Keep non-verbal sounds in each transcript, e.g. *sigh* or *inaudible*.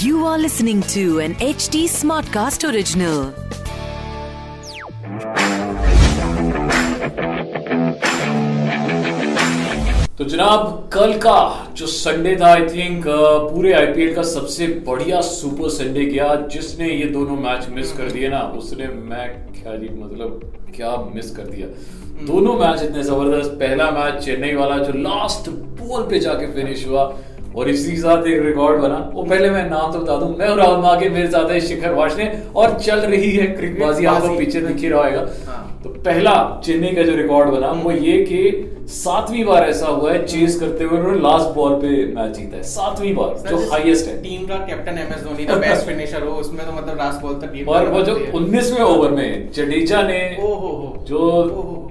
You are listening to an HD Smartcast original. तो जनाब, कल का जो संडे था आई थिंक पूरे आईपीएल का सबसे बढ़िया सुपर संडे गया जिसने ये दोनों मैच मिस कर दिए ना, उसने मैं क्या जी मतलब क्या मिस कर दिया। दोनों मैच इतने ज़बरदस्त। पहला मैच चेन्नई वाला, जो लास्ट बॉल पे जाके फिनिश हुआ। और इसी के साथ एक रिकॉर्ड बना। वो पहले मैं नाम तो बता दूँ मैं और राहुल मागे मेरे साथ है शिखर वाशने और चल रही है क्रिकबाजी। आपको पीछे दिख ही रहा होगा। तो पहला चेन्नई का जो रिकॉर्ड बना वो ये कि सातवीं बार ऐसा हुआ है चेस करते हुए उन्होंने लास्ट बॉल पे मैच जीता है। सातवीं बार जो हाईएस्ट है। टीम का कैप्टन एम एस धोनी का बेस्ट फिनिशर हो उसमें तो मतलब लास्ट बॉल तक और वो जो 19वें ओवर में जडेजा ने हो हो जो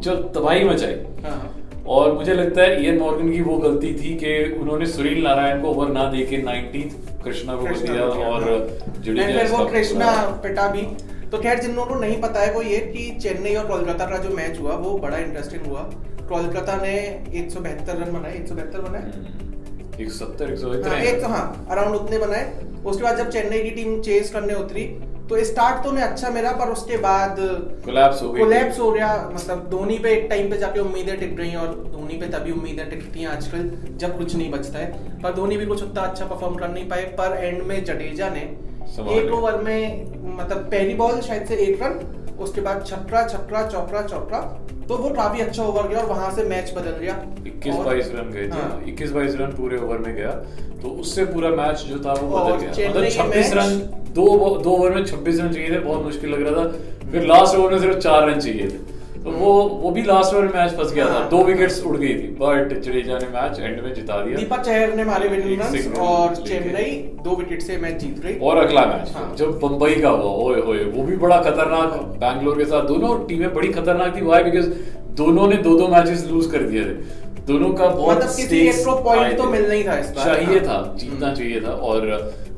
जो तबाही मचाई हाँ। और मुझे लगता है इयन मॉर्गन की वो गलती थी कि उन्होंने सुनील नारायण को ओवर ना देके 19th कृष्णा को दिया और हाँ। जडेजा वो कृष्णा पिटा भी। तो खैर जिन लोगों को नहीं पता है वो ये कि चेन्नई और कोलकाता का जो मैच हुआ वो बड़ा इंटरेस्टिंग हुआ। कोलकाता ने 172 रन बनाए 172 बनाए? एक सत्तर एक सौ हाँ, एक तो हाँ अराउंड उतने बनाए। उसके बाद जब चेन्नई की टीम चेस करने उतरी तो स्टार्ट तो नहीं अच्छा मेरा पर उसके बाद कोलैप्स हो गया कोलैप्स हो गया। मतलब धोनी पे एक टाइम पे जाके उम्मीदें टिक रही और धोनी पे तभी उम्मीदें टिकती हैं आजकल जब कुछ नहीं बचता है। पर धोनी भी कुछ उतना अच्छा परफॉर्म कर नहीं पाए पर एंड में जडेजा ने एक ओवर में मतलब पहली बॉल शायद से एक रन उसके बाद छपरा छपरा चौपरा चौपरा। तो वो काफ़ी अच्छा ओवर गया और वहाँ से मैच बदल गया। इक्कीस बाईस रन गए थे हाँ। इक्कीस बाईस रन पूरे ओवर में गया। तो उससे पूरा मैच जो था वो बदल गया। मतलब छब्बीस रन दो दो ओवर में छब्बीस रन चाहिए थे बहुत मुश्किल लग रहा था। फिर लास्ट ओवर में सिर्फ़ चार रन चाहिए थे। तो वो वो भी लास्ट ओवर मैच फंस गया था हाँ। दो विकेट्स उड़ गई थी बट जडेजा ने मैच एंड में जिता दिया दीपक चहर ने मारे रन और चेन्नई दो विकेट से मैच जीत गई और अगला मैच हाँ। जब बंबई का हुआ ओए ओए वो भी बड़ा खतरनाक बैंगलोर के साथ दोनों टीमें बड़ी खतरनाक थी वाई बिकॉज़ दोनों ने दो दो मैचेस लूज कर दिए थे दोनों का बहुत मतलब किसी एक को तो। मिलना ही था इस बार। चाहिए हाँ। था जीतना चाहिए था और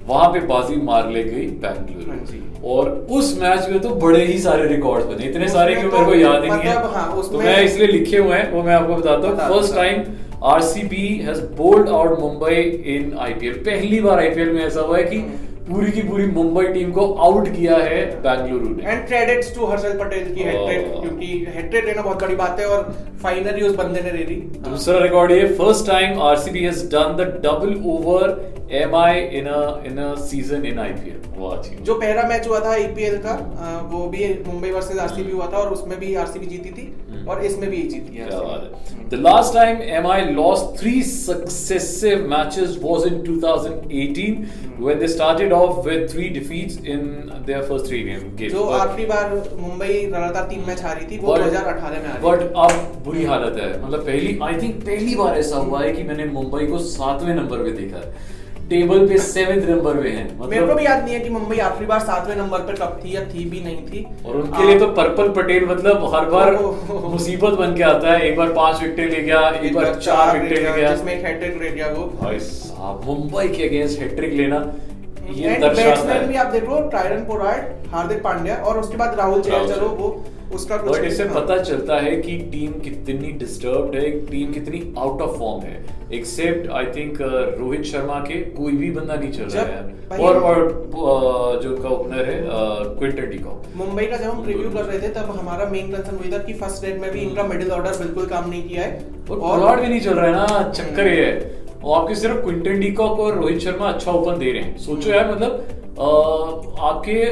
वहाँ पे बाजी मार ले गई हाँ बैंगलोर और उस मैच में तो बड़े ही सारे रिकॉर्ड बने। इतने सारे कि मेरे को तो याद ही नहीं मतलब हाँ, है तो मैं इसलिए लिखे हुए हैं वो मैं आपको बताता हूँ। First. Time RCB has bowled out Mumbai in IPL पहली बार आईपीएल में ऐसा हुआ है कि हम्म। पूरी की पूरी मुंबई टीम को आउट किया है बेंगलुरु ने। And credits to Harshal Patel की हेट्रिक Oh. क्योंकि हेट्रिक लेना बहुत बड़ी बात है और फाइनली उस बंदे ने ले ली दूसरा रिकॉर्ड ये first time RCB has done the double over MI in a in a season in IPL वाह जी जो पहला मैच हुआ था आईपीएल का वो भी मुंबई वर्सेस आरसीबी हुआ था और उसमें भी आरसीबी जीती थी और इसमें भी जीती है क्या बात है। The last time MI lost three successive matches was in 2018 when they started off with three defeats in their first three game- games. जो आखिरी बार मुंबई लगातार तीन मैच हारी थी वो 2018 में हारी but अब बुरी हालत है। मतलब पहली आई थिंक पहली बार ऐसा हुआ है कि मैंने मुंबई को सातवें नंबर पे देखा है। टेबल पे सेवेंथ नंबर पे है। मेरे को मतलब भी याद नहीं है कि मुंबई आखिरी बार सातवें नंबर पर कब थी या थी भी नहीं थी। और उनके आ, लिए तो पर्पल पटेल मतलब हर बार *laughs* मुसीबत बन के आता है। एक बार पाँच विकेट ले गया एक बार चार विकेट ले गया। जिसमें एक हैट्रिक ले गया वो। भाई साहब मुंबई के अगेंस्ट हैट्रिक लेना ये बैट्समैन भी आप देखो ट्रायरन पोरार्ड हार्दिक पांड्या और उसके बाद राहुल राहुल वो उसका कुछ इससे हाँ। पता चलता है कि टीम कितनी डिस्टर्ब्ड है टीम कितनी आउट ऑफ़ फॉर्म है। Except I think Rohit Sharma के कोई भी बंदा नहीं चल रहा है और और uh, जो उनका ओपनर है क्विंटन डिकॉक मुंबई का जब हम प्रीव्यू कर रहे थे तब हमारा मेन कंसर्न वही था कि फ़र्स्ट लेग में भी इनका मिडिल ऑर्डर बिल्कुल काम नहीं किया है। और पोलार्ड भी नहीं चल रहा है ना चक्कर ये है। और आपके सिर्फ़ क्विंटन डीकॉक और रोहित शर्मा अच्छा ओपन दे रहे हैं। सोचो यार मतलब आपके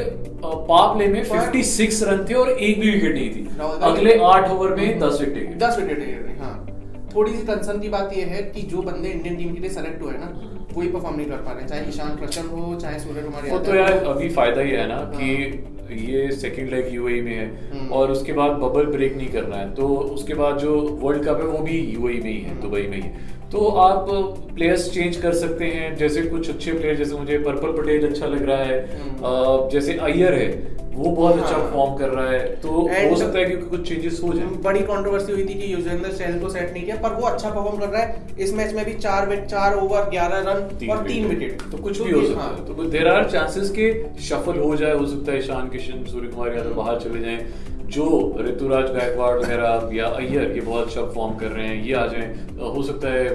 पावर प्ले में 56 रन थे और एक भी विकेट नहीं थी। अगले आठ ओवर में 10 विकेट दस विकेट है हाँ। थोड़ी सी कंसर्न की बात यह है कि जो बंदे इंडियन टीम के लिए सेलेक्ट हुए ना वही परफॉर्म नहीं कर पा रहे चाहे ईशान कृष्ण हो चाहे सूर्य कुमार वो तो यार अभी फ़ायदा ही है ना कि ये सेकंड लेग यूएई में है हम्म। और उसके बाद बबल ब्रेक नहीं करना है। तो उसके बाद जो वर्ल्ड कप है वो भी यूएई में ही है दुबई में ही है। तो आप प्लेयर्स चेंज कर सकते हैं। जैसे कुछ अच्छे प्लेयर जैसे मुझे पर्पल पटेल अच्छा लग रहा है। हम्म। जैसे अय्यर है वो बहुत अच्छा हाँ। परफॉर्म कर रहा है। तो हो सकता है कि कुछ चेंजेस हो जाए। बड़ी कंट्रोवर्सी हुई थी कि युजवेंद्र चहल को सेट नहीं किया पर वो अच्छा परफॉर्म कर रहा है। इस मैच में भी चार विकेट चार ओवर ग्यारह रन और तीन विकेट तो कुछ भी हो सकता हाँ। है। तो देर आर चांसेस के शफल हो जाए हो सकता है ईशान किशन सूर्य कुमार यादव बाहर चले जाएँ। जो ऋतुराज गायकवाड़ वगैरह या अय्यर, ये बहुत अच्छा फॉर्म कर रहे हैं, ये आ जाएँ। हो सकता है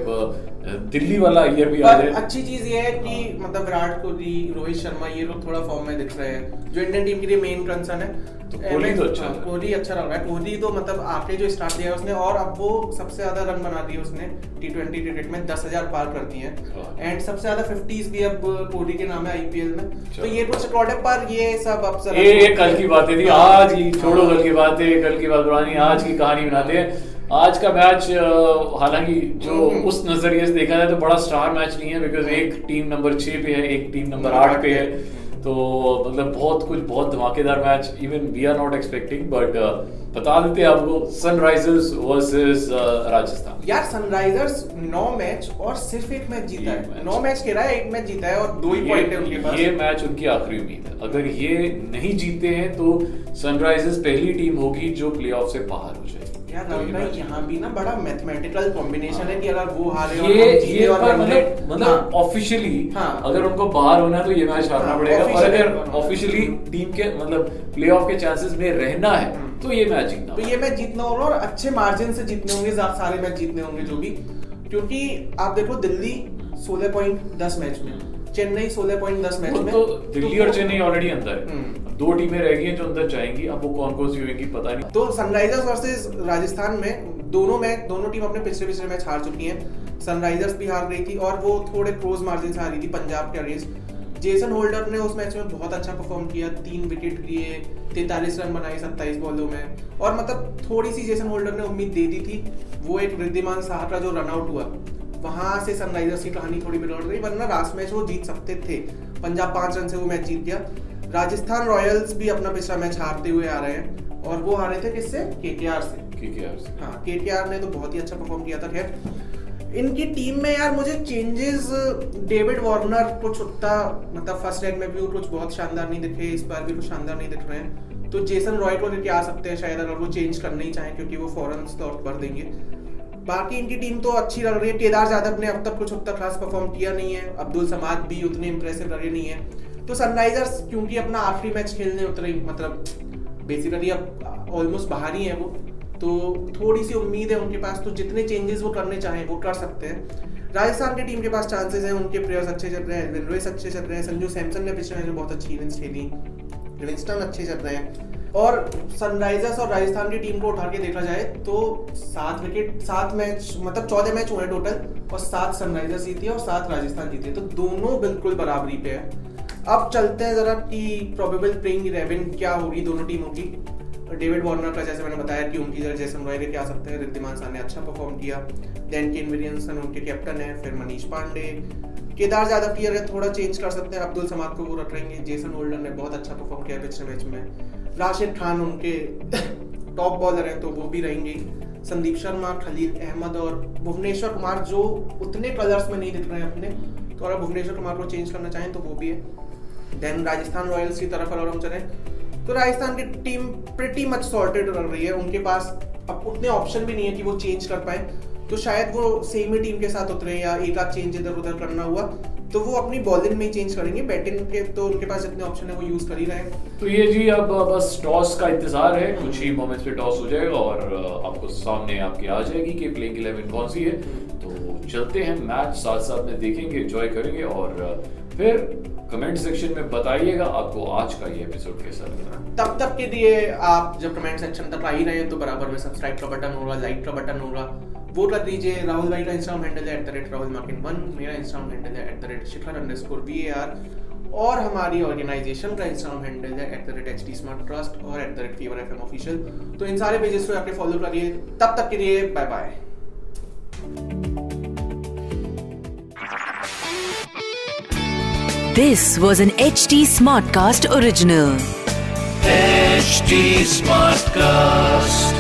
दिल्ली वाला अय्यर भी आ जाए अच्छी चीज़ ये है कि मतलब विराट कोहली रोहित शर्मा ये लोग थोड़ा फॉर्म में दिख रहे हैं। जो इंडियन टीम के लिए मेन कंसर्न है। तो कोहली तो अच्छा हाँ, है। कोहली अच्छा लग रहा है कोहली तो मतलब आखिरी जो स्टार्ट दिया है उसने और अब वो सबसे ज़्यादा रन बना दिए उसने। टी ट्वेंटी क्रिकेट में दस हज़ार पार कर दिए वाह। हैं। एंड सबसे ज़्यादा फिफ्टीज भी अब कोहली के नाम है आईपीएल में। तो ये कुछ रिकॉर्ड है पर ये सब अब ये ये कल की बातें थी। आज की छोड़ो कल की बातें। कल की बात पुरानी आज की कहानी बनाते हैं। आज का मैच हालाँकि जो हम्म। उस नज़रिए से देखा जाए तो बड़ा स्टार मैच नहीं है बिकॉज़ एक टीम नंबर छह पे है एक टीम नंबर आठ पे है। तो मतलब बहुत कुछ बहुत धमाकेदार match even we are not expecting but बता देते हैं आपको सनराइजर्स वर्सेस राजस्थान यार सनराइजर्स नौ मैच और सिर्फ़ एक मैच जीता है। मैच। नौ मैच खेला है एक मैच जीता है और दो ही पॉइंट है उनके पास। ये मैच उनकी आखिरी उम्मीद है। अगर ये नहीं जीते हैं तो सनराइजर्स पहली टीम होगी जो प्लेऑफ से बाहर हो जाएगी यार तो यहाँ भी ना बड़ा मैथमेटिकल कॉम्बिनेशन है कि अगर वो हारे ये ये और मतलब मतलब हाँ। ऑफिशियली हाँ। अगर उनको बाहर होना है तो ये मैच हारना हाँ, पड़ेगा और अगर। ऑफिशियली टीम के मतलब प्लेऑफ के चांसेस में रहना है। तो ये मैच जीतना तो ये मैच जीतना होगा और अच्छे मार्जिन से जीतने होंगे सारे मैच जीतने होंगे जो भी क्योंकि आप देखो दिल्ली 16 पॉइंट 10 मैच में चेन्नई 16 पॉइंट 10 मैच में। तो दिल्ली और चेन्नई ऑलरेडी अंदर है। हम्म। दो टीमें रह गई हैं जो अंदर जाएँगी अब वो कौन कौन सी होंगी पता नहीं। तो सनराइजर्स वर्सेस राजस्थान में दोनों मैच दोनों टीम अपने पिछले पिछले मैच हार चुकी हैं। सनराइजर्स भी हार गई थी और वो थोड़े क्लोज मार्जिन से हारी थी पंजाब के अगेंस्ट जेसन होल्डर ने उस मैच में बहुत अच्छा परफॉर्म किया तीन विकेट लिए तैतालीस रन बनाए सत्ताईस बॉलों में। और मतलब थोड़ी सी जेसन होल्डर ने उम्मीद दे दी थी वो एक रिद्धिमान साहा का जो रनआउट हुआ। वहाँ से सनराइजर्स की कहानी थोड़ी बिगड़ गई वरना लास्ट मैच वो जीत सकते थे। पंजाब पाँच रन से वो मैच जीत गया। राजस्थान रॉयल्स भी अपना पिछला मैच हारते हुए आ रहे हैं और वो हारे थे किससे? केकेआर से। KKR से। हाँ केकेआर ने तो बहुत ही अच्छा परफॉर्म किया था खैर। इनकी टीम में यार मुझे चेंजेस डेविड वार्नर कुछ उतना मतलब फ़र्स्ट लेग में भी कुछ बहुत शानदार नहीं दिखे इस बार भी कुछ शानदार नहीं दिख रहे हैं। तो जेसन रॉय को लेके आ सकते हैं शायद अगर वो चेंज करना ही चाहें क्योंकि वो फॉरन तौर पर देंगे। बाकी इनकी टीम तो अच्छी लग रही है। केदार जाधव ने अब तक कुछ उतना खास परफॉर्म किया नहीं है। अब्दुल समाद भी उतने इंप्रेसिव लगे नहीं है। तो सनराइजर्स क्योंकि अपना आखिरी मैच खेलने उतरे मतलब बेसिकली अब ऑलमोस्ट बाहर ही है वो। तो थोड़ी सी उम्मीद है उनके पास तो जितने चेंजेस वो करने चाहें, वो कर सकते हैं। राजस्थान की टीम के पास चांसेस हैं, उनके प्लेयर्स अच्छे चल रहे हैं लुइस अच्छे चल रहे हैं, संजू सैमसन ने पिछले मैच में बहुत अच्छी इनिंग्स खेली। लिविंगस्टन अच्छे चल रहे हैं। और सनराइजर्स और राजस्थान की टीम को उठा के देखा जाए तो सात विकेट सात मैच मतलब चौदह मैच हुए टोटल और सात सनराइजर्स जीती और सात राजस्थान जीती तो दोनों बिल्कुल बराबरी पे है। अब चलते हैं जरा कि प्रोबेबल प्लेइंग इलेवन क्या होगी दोनों टीमों की। डेविड वार्नर का जैसे मैंने बताया कि उनकी जगह जैसन रॉय लेके आ सकते हैं, रिद्धिमान शाह ने अच्छा परफॉर्म किया। देन केन विलियमसन उनके कैप्टन है, फिर मनीष पांडे केदार यादव की अगर थोड़ा चेंज कर सकते हैं, अब्दुल समाद को वो रखेंगे जेसन होल्डर ने बहुत अच्छा परफॉर्म किया पिछले मैच में। राशिद खान उनके टॉप बॉलर हैं तो वो भी रहेंगे। संदीप शर्मा, खलील अहमद और भुवनेश्वर कुमार जो उतने कलर्स में नहीं दिख रहे हैं अपने तो अगर भुवनेश्वर कुमार को चेंज करना चाहें तो वो भी है। देन राजस्थान रॉयल्स की तरफ़ अगर हम चलें तो राजस्थान की टीम प्रिटी मच सॉर्टेड लग रही है। उनके पास अब उतने ऑप्शन भी नहीं है कि वो चेंज कर पाए। तो शायद वो सेम ही टीम के साथ उतरे या एक आध चेंज इधर उधर करना हुआ तो वो अपनी बॉलिंग में ही चेंज करेंगे। बैटिंग के तो उनके पास जितने ऑप्शन है वो यूज़ कर ही रहे हैं। तो ये जी अब बस टॉस का इंतज़ार है। कुछ ही मोमेंट्स पे टॉस हो जाएगा और आपको सामने आपकी आ जाएगी कि प्लेइंग इलेवन कौन सी है। तो चलते हैं मैच साथ साथ में देखेंगे एंजॉय करेंगे और फिर कमेंट सेक्शन में बताइएगा आपको आज का ये एपिसोड कैसा लगा। तब तक के लिए आप जब कमेंट सेक्शन तक आ ही रहे हैं तो बराबर में सब्सक्राइब का बटन होगा लाइक का बटन होगा। वोट कर दीजिए राहुल भाई का इंस्टाग्राम हैंडल है एट द रेट राहुल मार्किन वन मेरा इंस्टाग्राम हैंडल है at the rate Shikhar underscore V A R और हमारी ऑर्गेनाइजेशन का इंस्टाग्राम हैंडल है at the rate H T smart trust और at the rate fever F M official तो इन सारे पेजेस को आके फॉलो करिए तब तक के लिए bye bye This was an HT Smartcast original. HT Smartcast.